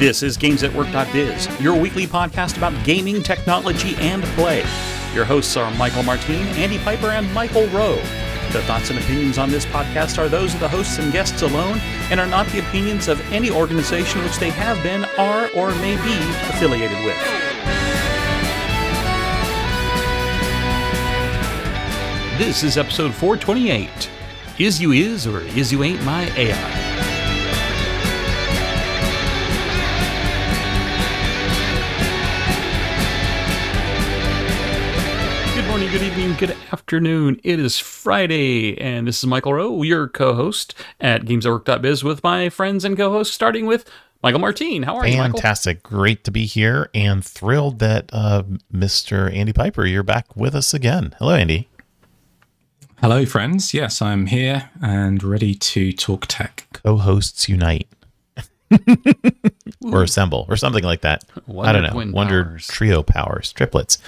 This is GamesAtWork.biz, your weekly podcast about gaming, technology, and play. Your hosts are Michael Martin, Andy Piper, and Michael Rowe. The thoughts and opinions on this podcast are those of the hosts and guests alone and are not the opinions of any organization which they have been, are, or may be affiliated with. This is episode 428 Is You Is or Is You Ain't My AI? Good evening, good afternoon. It is Friday, and this is Michael Rowe, your co-host at GamesAtWork.biz with my friends and co-hosts, starting with Michael Martin. How are you, Michael? Fantastic. Great to be here and thrilled that uh, Mr. Andy Piper, you're back with us again. Hello, Andy. Hello, friends. Yes, I'm here and ready to talk tech. Co hosts unite. or assemble or something like that. Wonder I don't know. twin Wonder powers. trio powers, triplets.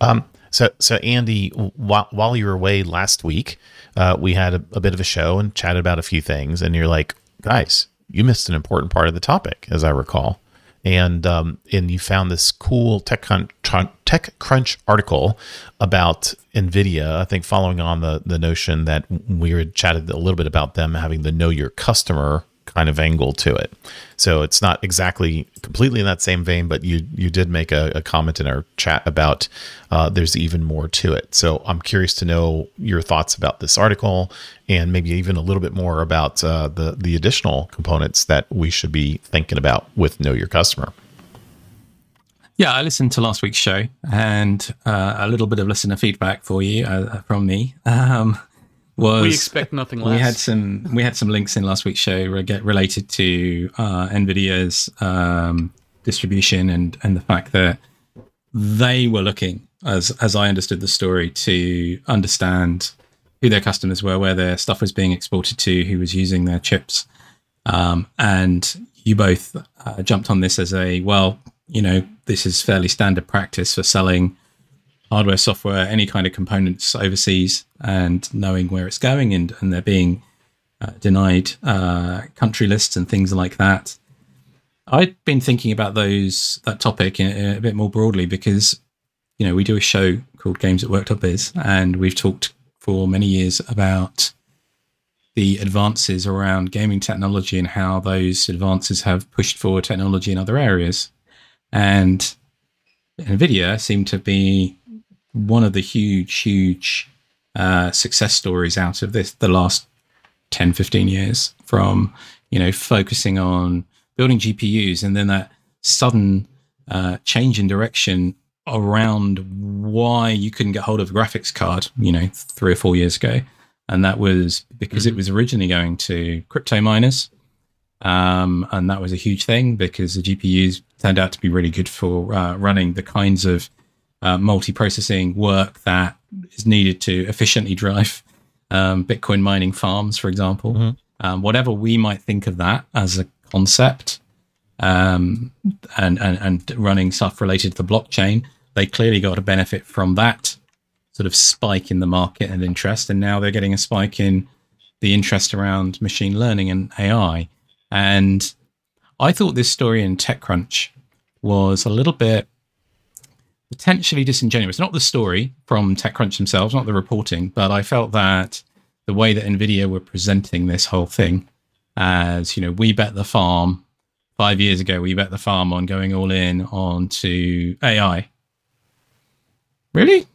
Um, so, so Andy, while, while you were away last week, uh, we had a, a bit of a show and chatted about a few things. And you're like, guys, you missed an important part of the topic, as I recall. And um, and you found this cool TechCrunch, TechCrunch article about NVIDIA. I think following on the the notion that we had chatted a little bit about them having the know your customer kind of angle to it. So it's not exactly completely in that same vein, but you you did make a, a comment in our chat about uh, there's even more to it. So I'm curious to know your thoughts about this article and maybe even a little bit more about uh, the the additional components that we should be thinking about with Know Your Customer. Yeah, I listened to last week's show and uh, a little bit of listener feedback for you uh, from me. Um, was We expect nothing less. we had some we had some links in last week's show re- related to uh, Nvidia's um, distribution and and the fact that they were looking as as I understood the story to understand who their customers were, where their stuff was being exported to, who was using their chips, um, and you both uh, jumped on this as a well, you know, this is fairly standard practice for selling hardware, software, any kind of components overseas, and knowing where it's going, and and they're being uh, denied uh, country lists and things like that. I've been thinking about those that topic in, in a bit more broadly because you know we do a show called Games at Work.biz, and we've talked for many years about the advances around gaming technology and how those advances have pushed forward technology in other areas. And NVIDIA seemed to be one of the huge, huge uh, success stories out of this the last 10, 15 years from, you know, focusing on building GPUs and then that sudden uh, change in direction around why you couldn't get hold of a graphics card, you know, three or four years ago. And that was because it was originally going to crypto miners. Um, and that was a huge thing because the GPUs turned out to be really good for uh, running the kinds of uh, multi-processing work that is needed to efficiently drive um, Bitcoin mining farms, for example. Um, whatever we might think of that as a concept, um, and, and and running stuff related to the blockchain, they clearly got a benefit from that sort of spike in the market and interest, and now they're getting a spike in the interest around machine learning and AI. And I thought this story in TechCrunch was a little bit potentially disingenuous. Not the story from TechCrunch themselves, not the reporting, but I felt that the way that Nvidia were presenting this whole thing as, you know, we bet the farm five years ago, we bet the farm on going all in onto AI. Really?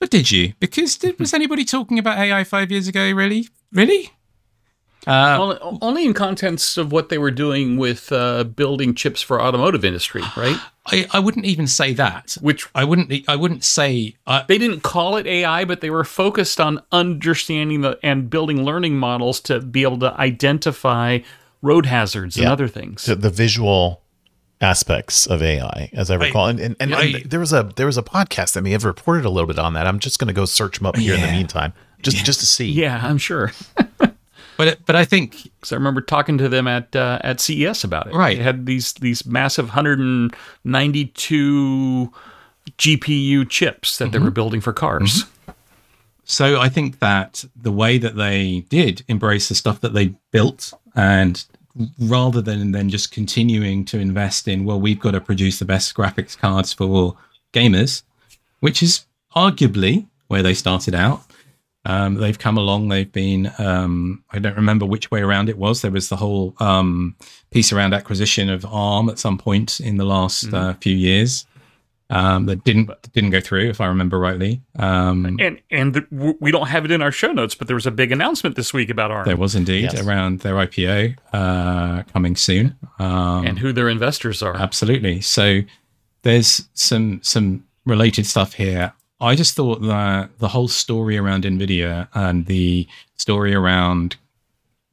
But did you? Because did, was anybody talking about AI five years ago? Really? Really? Uh, only, only in contents of what they were doing with uh, building chips for automotive industry, right? I, I wouldn't even say that. Which I wouldn't. I wouldn't say. Uh, they didn't call it AI, but they were focused on understanding the and building learning models to be able to identify road hazards and other things. So the visual aspects of AI, as I recall, and and, and, I- and there was a there was a podcast that may have reported a little bit on that. I'm just going to go search them up here in the meantime, just just to see. yeah, I'm sure. but it- but I think Because I remember talking to them at uh, at CES about it. Right. They had these these massive 192 GPU chips that they were building for cars. So I think that the way that they did embrace the stuff that they built and rather than then just continuing to invest in, well, we've got to produce the best graphics cards for gamers, which is arguably where they started out. Um, they've come along. They've been. Um, I don't remember which way around it was. There was the whole um, piece around acquisition of ARM at some point in the last mm-hmm. uh, few years um, that didn't didn't go through, if I remember rightly. Um, and and the, we don't have it in our show notes, but there was a big announcement this week about ARM. There was indeed yes. around their IPO uh, coming soon, um, and who their investors are. Absolutely. So there's some some related stuff here. I just thought that the whole story around Nvidia and the story around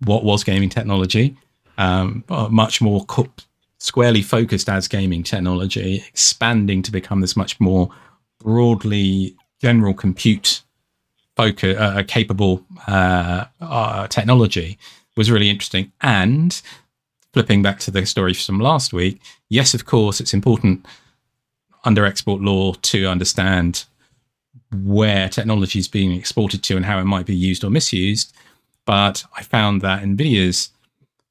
what was gaming technology, um, much more cooked squarely focused as gaming technology, expanding to become this much more broadly general compute focus, uh, capable uh, uh, technology was really interesting. And flipping back to the story from last week, yes, of course, it's important under export law to understand where technology is being exported to and how it might be used or misused. But I found that NVIDIA's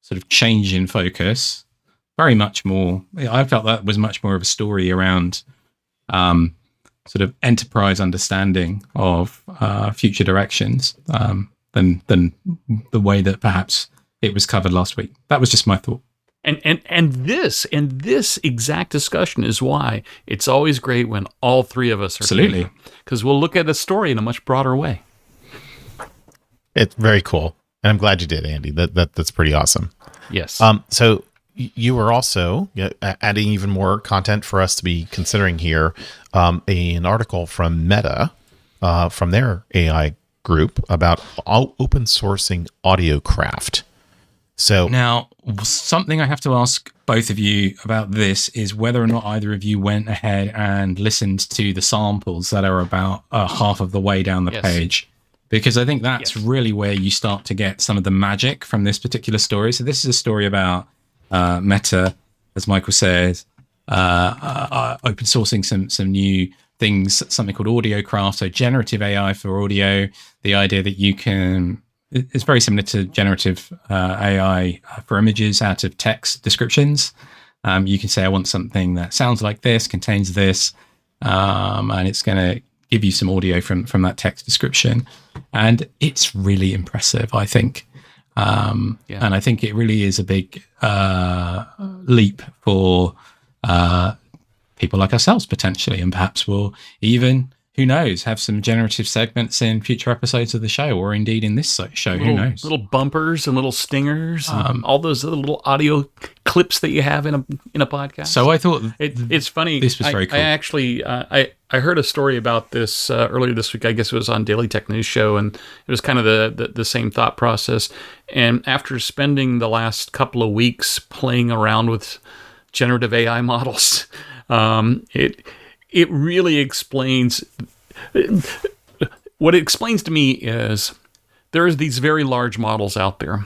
sort of change in focus very much more. I felt that was much more of a story around um, sort of enterprise understanding of uh, future directions um, than than the way that perhaps it was covered last week. That was just my thought. And and and this and this exact discussion is why it's always great when all three of us are absolutely because we'll look at a story in a much broader way. It's very cool, and I'm glad you did, Andy. That that that's pretty awesome. Yes. Um. So you were also adding even more content for us to be considering here. Um, an article from Meta, uh, from their AI group, about open sourcing AudioCraft. So now, something I have to ask both of you about this is whether or not either of you went ahead and listened to the samples that are about uh, half of the way down the yes. page. Because I think that's yes. really where you start to get some of the magic from this particular story. So, this is a story about uh, Meta, as Michael says, uh, uh, open sourcing some some new things, something called AudioCraft, so generative AI for audio. The idea that you can it's very similar to generative uh, AI for images out of text descriptions. Um, you can say, I want something that sounds like this, contains this, um, and it's going to give you some audio from from that text description, and it's really impressive. I think. Um, yeah. And I think it really is a big uh, leap for uh, people like ourselves potentially, and perhaps we'll even who knows, have some generative segments in future episodes of the show, or indeed in this show. Little, who knows? Little bumpers and little stingers, um, and all those other little audio clips that you have in a in a podcast. So I thought it, it's funny. This was very I, cool. I actually uh, I I heard a story about this uh, earlier this week. I guess it was on Daily Tech News Show, and it was kind of the, the the same thought process. And after spending the last couple of weeks playing around with generative AI models, um, it it really explains what it explains to me is there's these very large models out there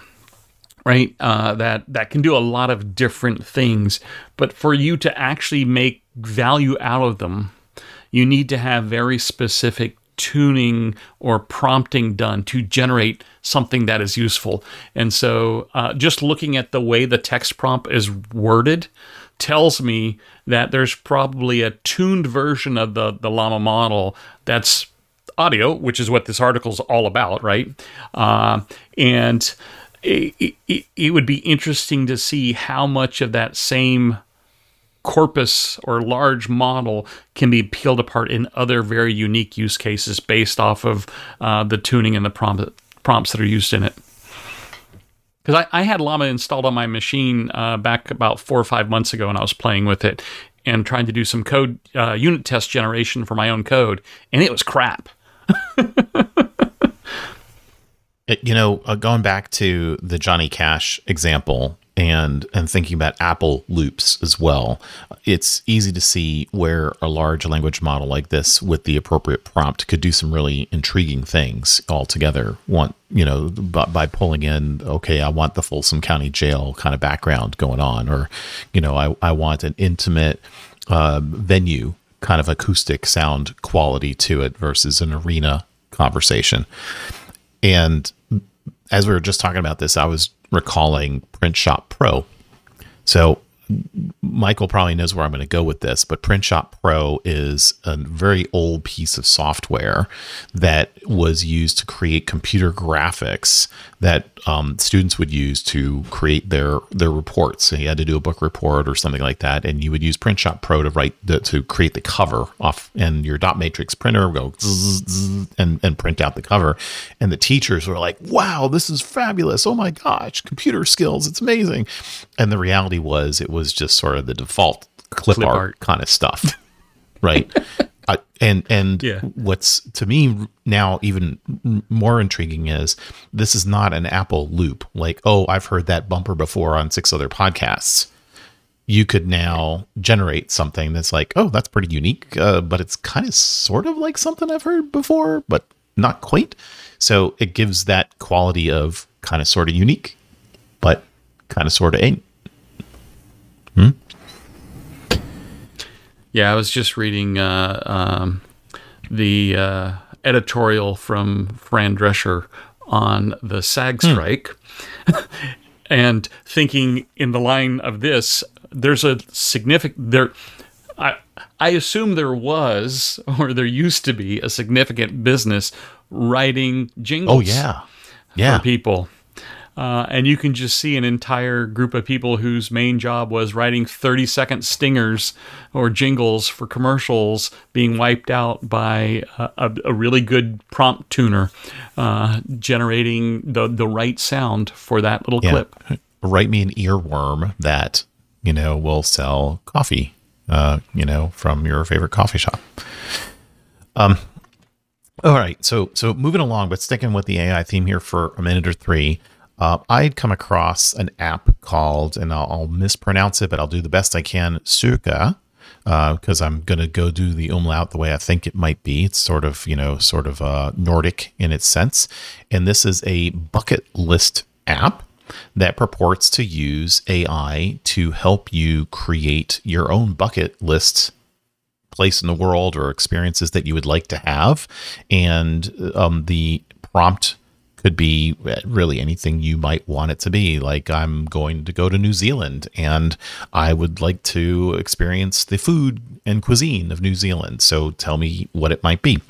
right uh, that that can do a lot of different things. But for you to actually make value out of them you need to have very specific tuning or prompting done to generate something that is useful. And so uh, just looking at the way the text prompt is worded tells me that there's probably a tuned version of the, the Llama model that's audio, which is what this article is all about, right? Uh, and it, it, it would be interesting to see how much of that same corpus or large model can be peeled apart in other very unique use cases based off of uh, the tuning and the prompt, prompts that are used in it because I, I, had Llama installed on my machine uh, back about four or five months ago, and I was playing with it and trying to do some code uh, unit test generation for my own code, and it was crap. it, you know, uh, going back to the Johnny Cash example, and and thinking about Apple loops as well, it's easy to see where a large language model like this, with the appropriate prompt, could do some really intriguing things altogether. Want you know by, by pulling in, okay, I want the Folsom County Jail kind of background going on, or you know, I I want an intimate uh, venue kind of acoustic sound quality to it versus an arena conversation, and as we were just talking about this, I was recalling Print Shop Pro. So Michael probably knows where I'm going to go with this, but PrintShop Pro is a very old piece of software that was used to create computer graphics that um, students would use to create their their reports. So you had to do a book report or something like that, and you would use PrintShop Pro to write the, to create the cover off, and your dot matrix printer would go zzz, zzz, and and print out the cover. And the teachers were like, "Wow, this is fabulous! Oh my gosh, computer skills! It's amazing!" And the reality was, it was just sort of the default clip, Clip art, art. kind of stuff, right? uh, and and Yeah. what's to me now even more intriguing is this is not an Apple loop. Like, oh, I've heard that bumper before on six other podcasts. You could now generate something that's like, oh, that's pretty unique, uh, but it's kind of sort of like something I've heard before, but not quite. So it gives that quality of kind of sort of unique, but kind of sort of ain't. Yeah, I was just reading uh, um, the uh, editorial from Fran Drescher on the SAG strike and thinking in the line of this, there's a significant there. I I assume there was or there used to be a significant business writing jingles Oh yeah, yeah. for people. Uh, and you can just see an entire group of people whose main job was writing 30 second stingers or jingles for commercials being wiped out by a, a, really good prompt tuner uh, generating the, the right sound for that little Yeah. clip. Write me an earworm that, you know, will sell coffee, uh, you know, from your favorite coffee shop. Um, all right. So, so moving along, but sticking with the AI theme here for a minute or three, uh, I'd come across an app called, and I'll, I'll mispronounce it, but I'll do the best I can, Suka, because I'm going to go do the umlaut the way I think it might be. It's sort of, you know, sort of uh, Nordic in its sense. And this is a bucket list app that purports to use AI to help you create your own bucket lists place in the world or experiences that you would like to have. And um, the prompt could be really anything you might want it to be. Like, I'm going to go to New Zealand and I would like to experience the food and cuisine of New Zealand. So tell me what it might be.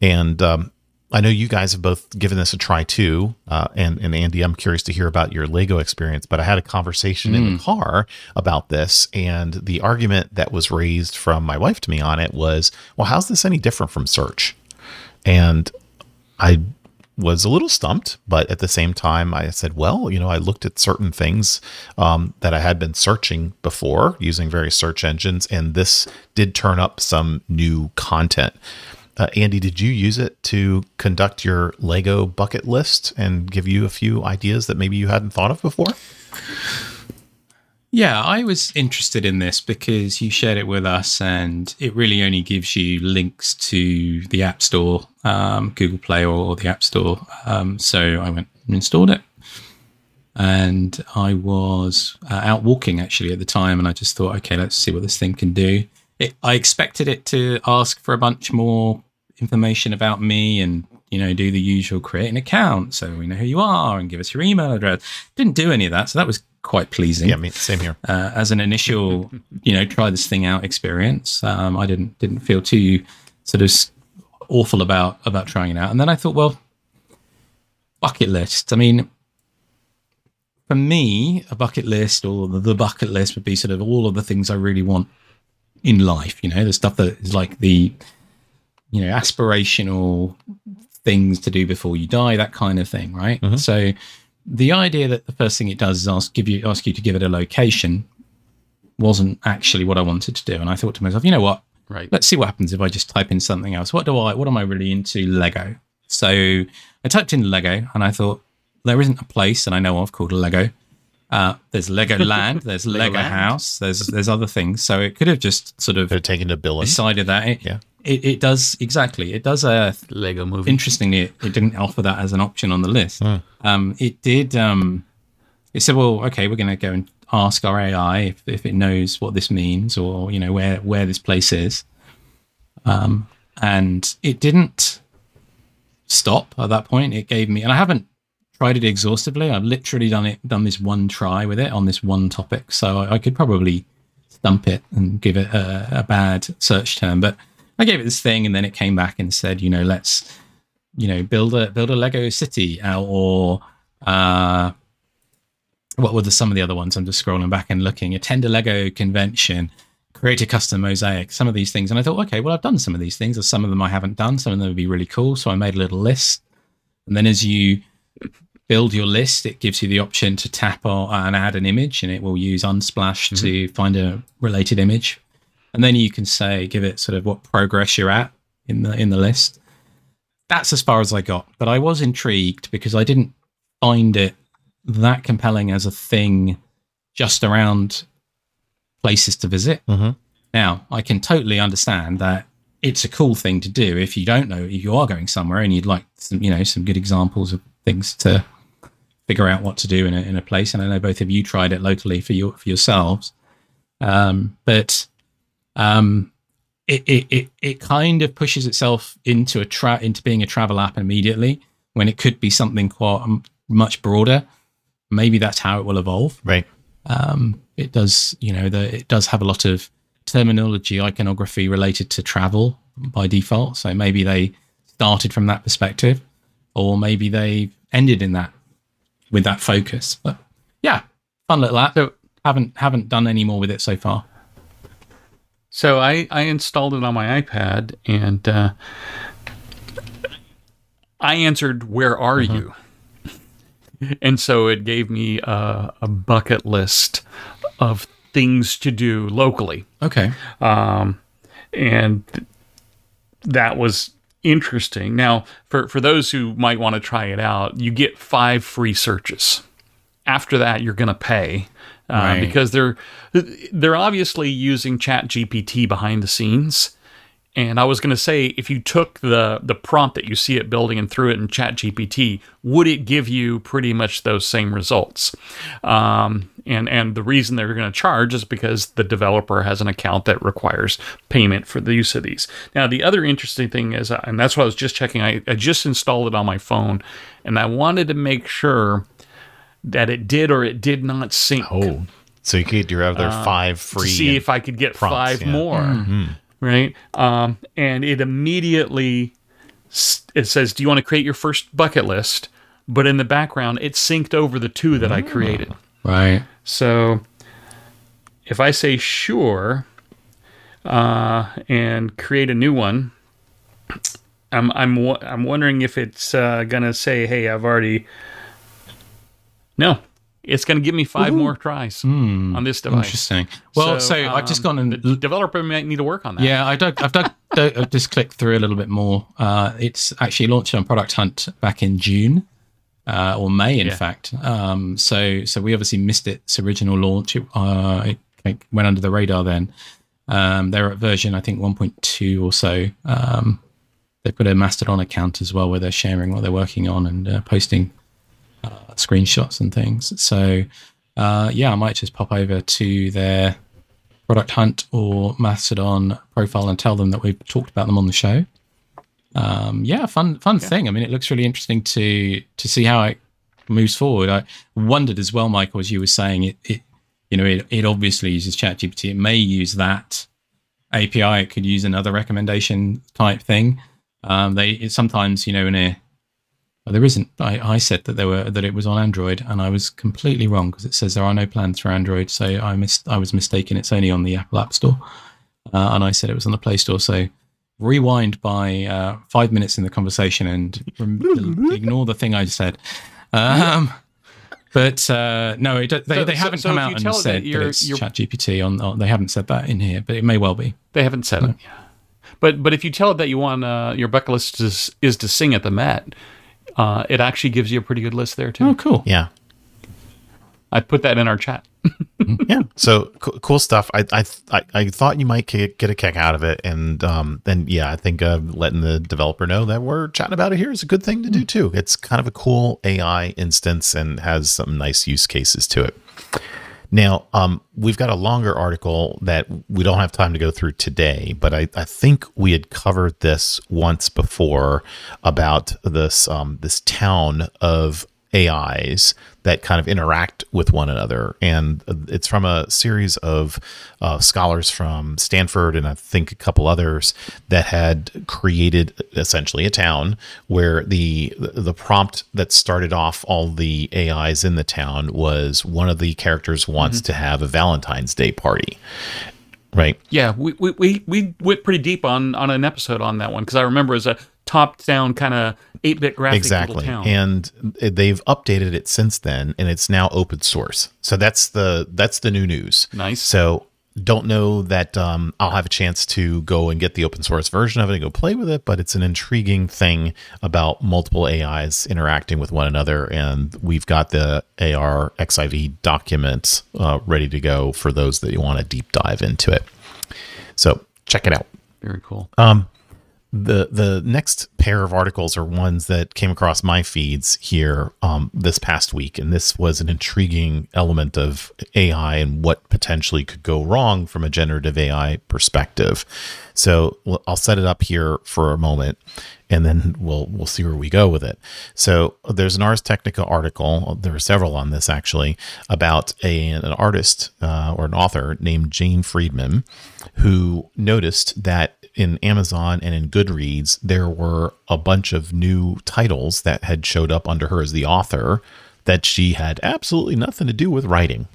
And um, I know you guys have both given this a try too. Uh, and, and Andy, I'm curious to hear about your Lego experience, but I had a conversation in the car about this. And the argument that was raised from my wife to me on it was, well, how's this any different from search? And I was a little stumped, but at the same time, I said, well, you know, I looked at certain things um, that I had been searching before using various search engines, and this did turn up some new content. Uh, Andy, did you use it to conduct your Lego bucket list and give you a few ideas that maybe you hadn't thought of before? Yeah, I was interested in this because you shared it with us, and it really only gives you links to the App Store, um, Google Play, or, the App Store. Um, so I went and installed it, and I was uh, out walking actually at the time, and I just thought, okay, let's see what this thing can do. It, I expected it to ask for a bunch more information about me and you know do the usual create an account so we know who you are and give us your email address didn't do any of that so that was quite pleasing Yeah, I mean, same here. uh, as an initial, you know, try this thing out experience. Um, I didn't didn't feel too sort of awful about about trying it out, and then I thought, well, bucket list. I mean, for me, a bucket list or the, the bucket list would be sort of all of the things I really want in life. You know, the stuff that is like the, you know, aspirational things to do before you die, that kind of thing, right? Mm-hmm. So the idea that the first thing it does is ask give you ask you to give it a location wasn't actually what I wanted to do. And I thought to myself, you know what? Right. Let's see what happens if I just type in something else. What do I what am I really into? Lego. So I typed in Lego and I thought there isn't a place that I know of called Lego. Uh, there's Lego Land, there's Lego Legoland. House, there's there's other things. So it could have just sort of They're taking a billion. decided that it, Yeah. it, it does exactly. It does a Lego movie. interestingly, it, it didn't offer that as an option on the list. Um, it did. Um, it said, "Well, okay, we're going to go and ask our AI if, if it knows what this means, or you know where where this place is." Um, and it didn't stop at that point. It gave me, and I haven't tried it exhaustively. I've literally done it, done this one try with it on this one topic. So I, I could probably stump it and give it a, a, bad search term. But I gave it this thing, and then it came back and said, you know, let's, you know, build a build a Lego city, or uh, what were the, some of the other ones? I'm just scrolling back and looking. Attend a Lego convention, create a custom mosaic, some of these things. And I thought, okay, well, I've done some of these things. or Some of them I haven't done. Some of them would be really cool. So I made a little list. And then as you build your list, it gives you the option to tap or, and add an image, and it will use Unsplash mm-hmm. to find a related image. And then you can say, give it sort of what progress you're at in the in the list. That's as far as I got. But I was intrigued because I didn't find it that compelling as a thing just around places to visit. Mm-hmm. Now, I can totally understand that it's a cool thing to do if you don't know if you are going somewhere and you'd like some, you know, some good examples of things to figure out what to do in a, in a place. And I know both of you tried it locally for your for yourselves, um, but um, it, it, it it kind of pushes itself into a tra- into being a travel app immediately when it could be something quite much broader maybe that's how it will evolve. Right. Um, it does, you know, the, it does have a lot of terminology, iconography related to travel by default. So maybe they started from that perspective, or maybe they ended in that with that focus. But yeah, fun little app. So, haven't haven't done any more with it so far. So I I installed it on my iPad and uh, I answered, "Where are mm-hmm. you?" And so it gave me a, a, bucket list of things to do locally. Okay. Um, and that was interesting. Now, for, for those who might want to try it out, you get five free searches. After that, you're going to pay uh, right. because they're they're obviously using ChatGPT behind the scenes and I was going to say, if you took the the prompt that you see it building and threw it in ChatGPT, would it give you pretty much those same results? Um, and and the reason they're going to charge is because the developer has an account that requires payment for the use of these. Now, the other interesting thing is, and that's what I was just checking. I, I just installed it on my phone, and I wanted to make sure that it did or it did not sync. Oh, so you could your other uh, five free. To see if I could get prompts, five yeah. more. Mm-hmm right? Um, and it immediately it says, "Do you want to create your first bucket list?" But in the background, it synced over the two that I created. Right. So if I say sure uh, and create a new one, I'm I'm I'm wondering if it's uh, gonna say, "Hey, I've already." No, it's going to give me 5 Ooh. more tries mm, on this device. Interesting. Well, so, so um, I've just gone and the developer might need to work on that. Yeah, I don't, I've dug, I've just clicked through a little bit more. Uh, it's actually launched on Product Hunt back in June. Uh, or May, in yeah. fact. Um, so, so we obviously missed its original launch. It, uh, it went under the radar then. Um, they're at version, I think, 1.2 or so. Um, they've got a Mastodon account as well where they're sharing what they're working on and uh, posting uh, screenshots and things. So, uh, yeah, I might just pop over to their product hunt or Mastodon profile and tell them that we've talked about them on the show. Um, yeah, fun fun yeah. thing. I mean, it looks really interesting to to see how it moves forward. I wondered as well, Michael, as you were saying, it, it you know, it, it obviously uses ChatGPT. It may use that API. It could use another recommendation type thing. Um, they sometimes, you know, in a there isn't. I, I said that there were that it was on Android, and I was completely wrong because it says there are no plans for Android. So I missed. I was mistaken. It's only on the Apple App Store, uh, and I said it was on the Play Store. So rewind by uh, five minutes in the conversation and ignore the thing I said. Um, but uh, no, it, they, so, they haven't so, so come out and said that, that it's ChatGPT on, on. They haven't said that in here, but it may well be. They haven't said no. it. But but if you tell it that you want uh, your bucket list is, is to sing at the Met, uh, it actually gives you a pretty good list there too. Oh, cool. Yeah. I put that in our chat. yeah. So co- cool stuff. I, I I thought you might get a kick out of it, and um, then yeah, I think uh, letting the developer know that we're chatting about it here is a good thing to do too. It's kind of a cool AI instance and has some nice use cases to it. Now, um, we've got a longer article that we don't have time to go through today, but I, I think we had covered this once before about this um, this town of AIs that kind of interact with one another. And it's from a series of uh, scholars from Stanford and I think a couple others that had created essentially a town where the the prompt that started off all the AIs in the town was one of the characters wants mm-hmm. to have a Valentine's Day party. Right. Yeah, we, we, we, we went pretty deep on, on an episode on that one because I remember as a top down kind of 8 bit graphic exactly and they've updated it since then and it's now open source so that's the that's the new news nice so don't know that um, I'll have a chance to go and get the open source version of it and go play with it, but it's an intriguing thing about multiple AIs interacting with one another. And we've got the arXiv documents uh, ready to go for those that you want to deep dive into it. So check it out. Very cool. Um, the the next pair of articles are ones that came across my feeds here um, this past week, and this was an intriguing element of AI and what potentially could go wrong from a generative AI perspective. So I'll set it up here for a moment, and then we'll we'll see where we go with it. So there's an Ars Technica article. There are several on this actually about a, an artist uh, or an author named Jane Friedman who noticed that in Amazon and in Goodreads, there were a bunch of new titles that had showed up under her as the author that she had absolutely nothing to do with writing.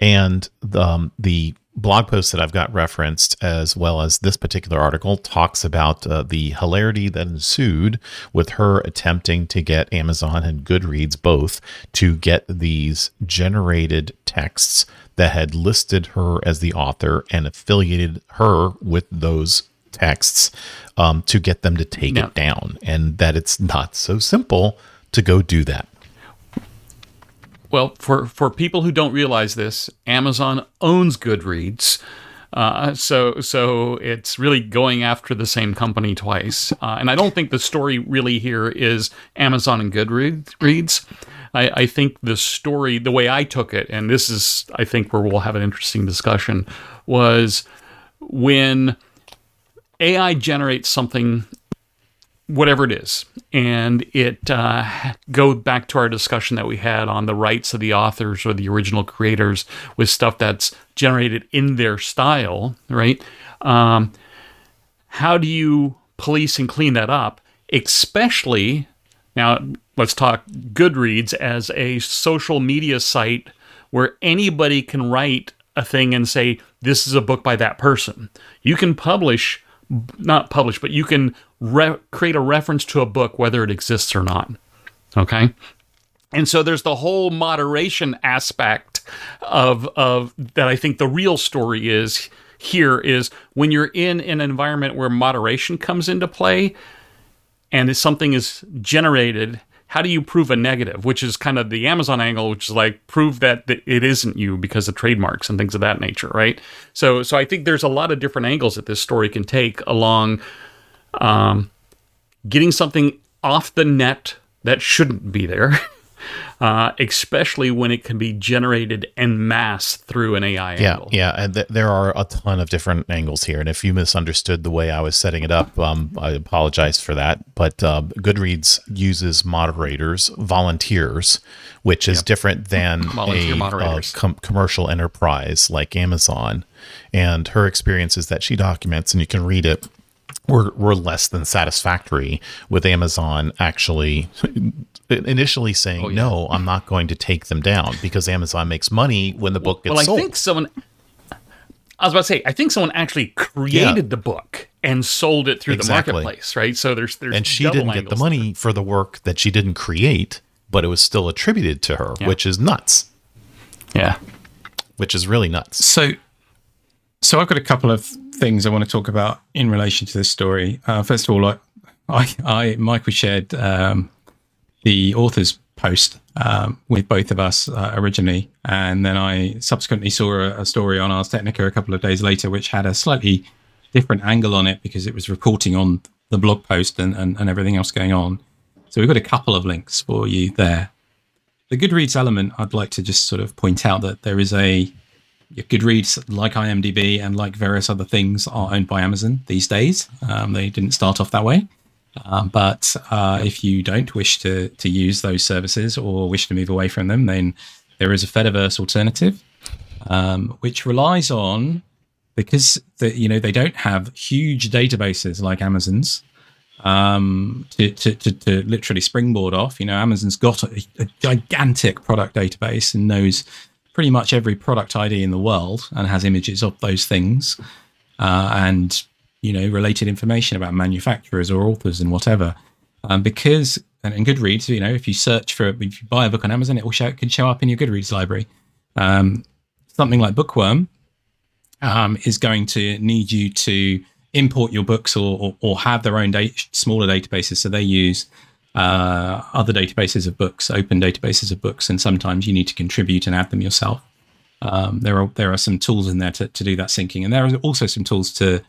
And the, um, the blog post that I've got referenced, as well as this particular article, talks about uh, the hilarity that ensued with her attempting to get Amazon and Goodreads both to get these generated texts that had listed her as the author and affiliated her with those texts um, to get them to take it down, and that it's not so simple to go do that. Well, for, for people who don't realize this, Amazon owns Goodreads. Uh, so so it's really going after the same company twice. Uh, and I don't think the story really here is Amazon and Goodreads. I, I think the story, the way I took it, and this is, I think, where we'll have an interesting discussion, was when AI generates something, whatever it is, and it uh, goes back to our discussion that we had on the rights of the authors or the original creators with stuff that's generated in their style, right? Um, how do you police and clean that up? Especially now, let's talk Goodreads as a social media site where anybody can write a thing and say, this is a book by that person. You can publish, not publish, but you can re- create a reference to a book, whether it exists or not. Okay. And so there's the whole moderation aspect of, of that I think the real story is here is when you're in an environment where moderation comes into play and something is generated how do you prove a negative which is kind of the amazon angle which is like prove that it isn't you because of trademarks and things of that nature right so so i think there's a lot of different angles that this story can take along um, getting something off the net that shouldn't be there uh, especially when it can be generated en masse through an AI yeah, angle. Yeah, and th- there are a ton of different angles here. And if you misunderstood the way I was setting it up, um, I apologize for that. But uh, Goodreads uses moderators, volunteers, which is yep. different than a uh, com- commercial enterprise like Amazon. And her experiences that she documents, and you can read it were, were less than satisfactory with Amazon actually initially saying, oh, yeah. no, I'm not going to take them down because Amazon makes money when the book gets well, sold. I think someone, I was about to say, I think someone actually created yeah. the book and sold it through exactly. the marketplace, right? So there's, there's, and she didn't get the money there. for the work that she didn't create, but it was still attributed to her, yeah. which is nuts. Yeah. Which is really nuts. So, so I've got a couple of things I want to talk about in relation to this story. Uh, first of all, I, I, I Michael shared um, the author's post um, with both of us uh, originally, and then I subsequently saw a, a, story on Ars Technica a couple of days later, which had a slightly different angle on it because it was reporting on the blog post and, and, and everything else going on. So we've got a couple of links for you there. The Goodreads element, I'd like to just sort of point out that there is a Goodreads, like IMDb and like various other things, are owned by Amazon these days. Um, they didn't start off that way. Uh, but uh, if you don't wish to to use those services or wish to move away from them, then there is a Fediverse alternative, um, which relies on because the, you know they don't have huge databases like Amazon's um, to, to, to, to, literally springboard off. You know, Amazon's got a, a, gigantic product database and knows pretty much every product ID in the world and has images of those things uh, and you know related information about manufacturers or authors and whatever. Um, because and, and Goodreads, you know, if you search for if you buy a book on Amazon, it will show it can show up in your Goodreads library. Um, something like BookWyrm um, is going to need you to import your books or, or, or have their own data, smaller databases. So they use uh, other databases of books, open databases of books, and sometimes you need to contribute and add them yourself. Um, there are there are some tools in there to, to do that syncing, and there are also some tools to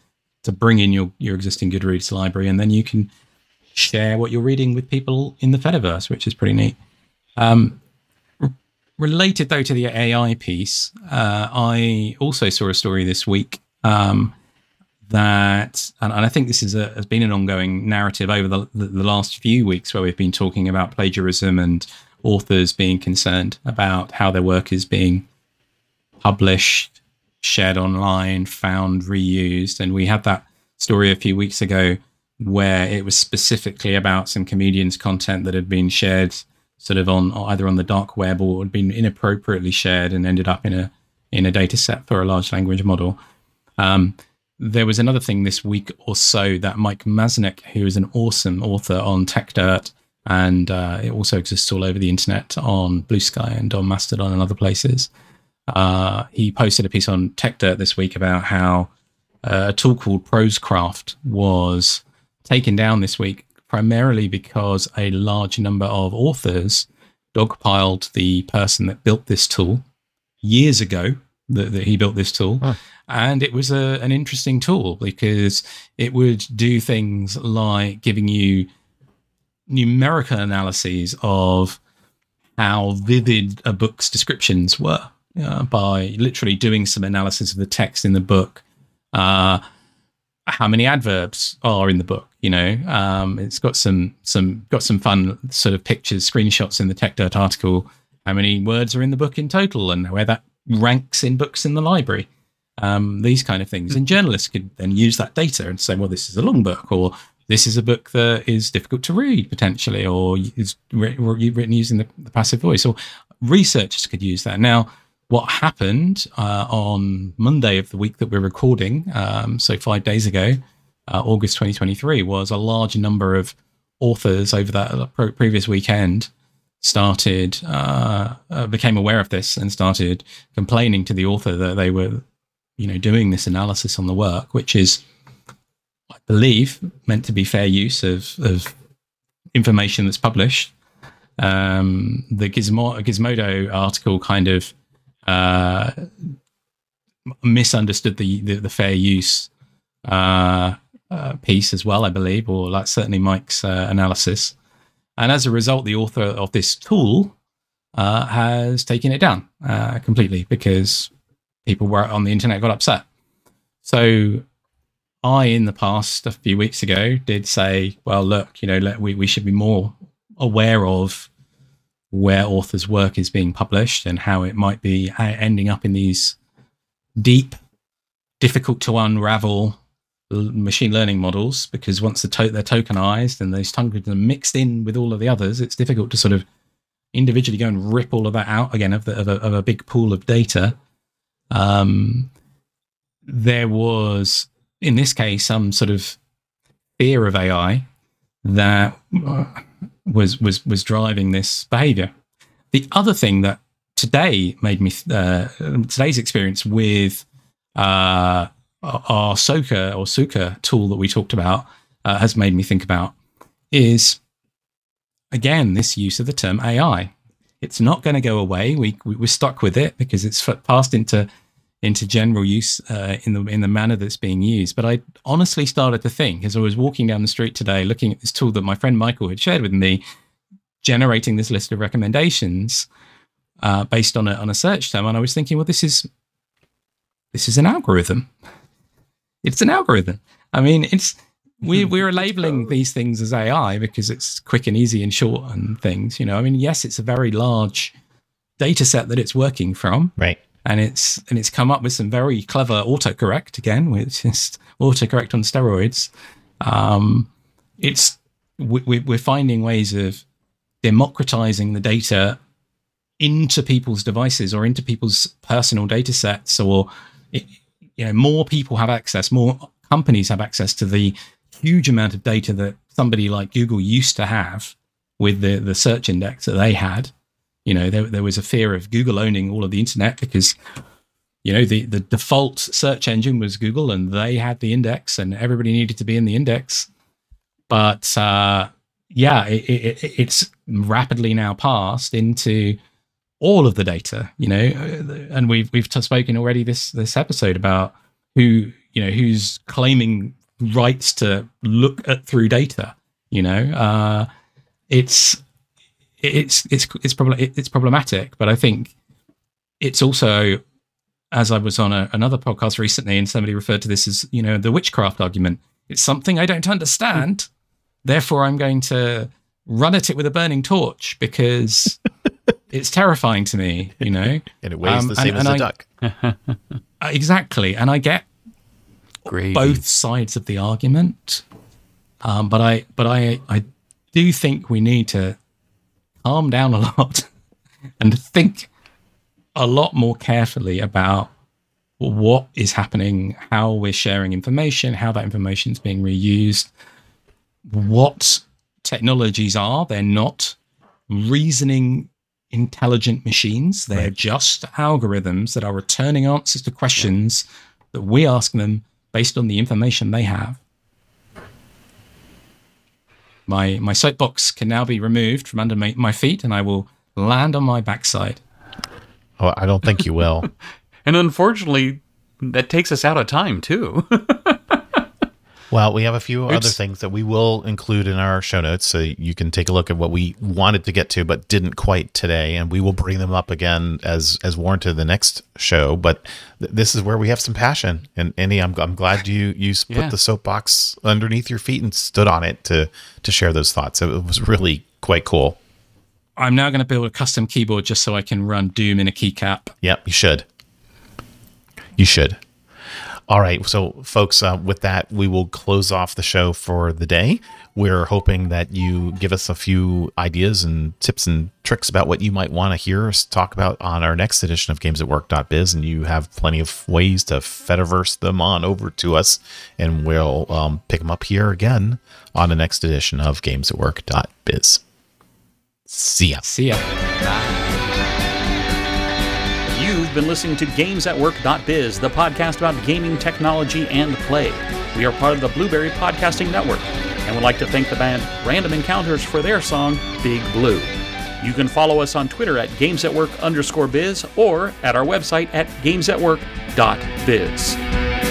to bring in your your existing Goodreads library, and then you can share what you're reading with people in the Fediverse, which is pretty neat. Um, related though to the AI piece, uh, I also saw a story this week um, that, and, and, I think this is a, has been an ongoing narrative over the, the, the, last few weeks where we've been talking about plagiarism and authors being concerned about how their work is being published, shared online, found, reused. And we had that story a few weeks ago where it was specifically about some comedians' content that had been shared sort of on either on the dark web or had been inappropriately shared and ended up in a in a data set for a large language model. Um, there was another thing this week or so that Mike Masnick, who is an awesome author on Techdirt, and uh, it also exists all over the internet on Bluesky and on Mastodon and other places. Uh, he posted a piece on Techdirt this week about how uh, a tool called Prosecraft was taken down this week primarily because a large number of authors dogpiled the person that built this tool years ago that, that he built this tool. Huh. And it was a, an interesting tool because it would do things like giving you numerical analyses of how vivid a book's descriptions were uh, by literally doing some analysis of the text in the book. Uh, how many adverbs are in the book? You know, um, it's got some some got some fun sort of pictures, screenshots in the Techdirt article. How many words are in the book in total, and where that ranks in books in the library? Um, these kind of things. And journalists could then use that data and say, well, this is a long book, or this is a book that is difficult to read potentially, or is written using the, the passive voice, or researchers could use that. Now, what happened uh, on Monday of the week that we're recording, um, so five days ago, uh, August 2023, was a large number of authors over that previous weekend started uh, uh, became aware of this and started complaining to the author that they were, you know, doing this analysis on the work, which is, I believe, meant to be fair use of, of information that's published. Um, the Gizmo- Gizmodo article kind of uh, misunderstood the, the, the fair use uh, uh, piece as well, I believe, or like certainly Mike's uh, analysis. And as a result, the author of this tool uh, has taken it down uh, completely because people were on the internet got upset. So I, in the past, a few weeks ago, did say, well, look, you know, let, we, we should be more aware of where authors' work is being published and how it might be ending up in these deep, difficult to unravel machine learning models because once the to- they're tokenized and those tokens are mixed in with all of the others, it's difficult to sort of individually go and rip all of that out again of, the, of, a, of a big pool of data. Um, there was, in this case, some sort of fear of AI that uh, was was was driving this behavior. The other thing that today made me uh, today's experience with uh, our Soka or Suka tool that we talked about uh, has made me think about is again this use of the term AI. It's not going to go away. We, we are stuck with it because it's passed into into general use uh, in the in the manner that's being used. But I honestly started to think as I was walking down the street today, looking at this tool that my friend Michael had shared with me, generating this list of recommendations uh, based on a on a search term, and I was thinking, well, this is this is an algorithm. It's an algorithm. I mean, it's we we're labeling these things as AI because it's quick and easy and short and things. You know, I mean, yes, it's a very large data set that it's working from, Right. and it's and it's come up with some very clever autocorrect again, which is autocorrect on steroids. Um, it's we, we- we're finding ways of democratizing the data into people's devices or into people's personal data sets or you know more people have access more companies have access to the huge amount of data that somebody like google used to have with the the search index that they had. You know there, there was a fear of google owning all of the internet because you know the the default search engine was google and they had the index and everybody needed to be in the index. But uh yeah it, it, it- it's rapidly now passed into all of the data you know and we've we've spoken already this this episode about who you know who's claiming rights to look at through data you know uh it's it's it's it's probably it's problematic but i think it's also as i was on a, another podcast recently and somebody referred to this as you know the witchcraft argument it's something i don't understand. Therefore i'm going to run at it with a burning torch because it's terrifying to me you know And it weighs Um, the same and- as a and I- duck. Uh, exactly and i get Gravy. both sides of the argument. Um, but I, but I, I do think we need to calm down a lot and think a lot more carefully about what is happening, how we're sharing information, how that information is being reused, what technologies are. They're not reasoning intelligent machines. They're just algorithms that are returning answers to questions that we ask them based on the information they have. My my soapbox can now be removed from under my, my feet, and I will land on my backside. Oh, I don't think you will. And unfortunately, that takes us out of time too. Well, we have a few other things that we will include in our show notes so you can take a look at what we wanted to get to but didn't quite today and we will bring them up again as as warranted the next show but th- this is where we have some passion and Andy I'm, I'm glad you you s- put the soapbox underneath your feet and stood on it to to share those thoughts it was really quite cool I'm now going to build a custom keyboard just so I can run Doom in a keycap. Yep, you should. You should. All right. So, folks, uh, with that, we will close off the show for the day. We're hoping that you give us a few ideas and tips and tricks about what you might want to hear us talk about on our next edition of Games at Work.biz. And you have plenty of ways to Fediverse them on over to us, and we'll um, pick them up here again on the next edition of Games at Work.biz. See ya. See ya. You've been listening to GamesAtWork.biz, the podcast about gaming technology and play. We are part of the Blubrry Podcasting Network, and would like to thank the band Random Encounters for their song Big Blue. You can follow us on Twitter at GamesAtWork underscore biz or at our website at GamesAtWork.biz.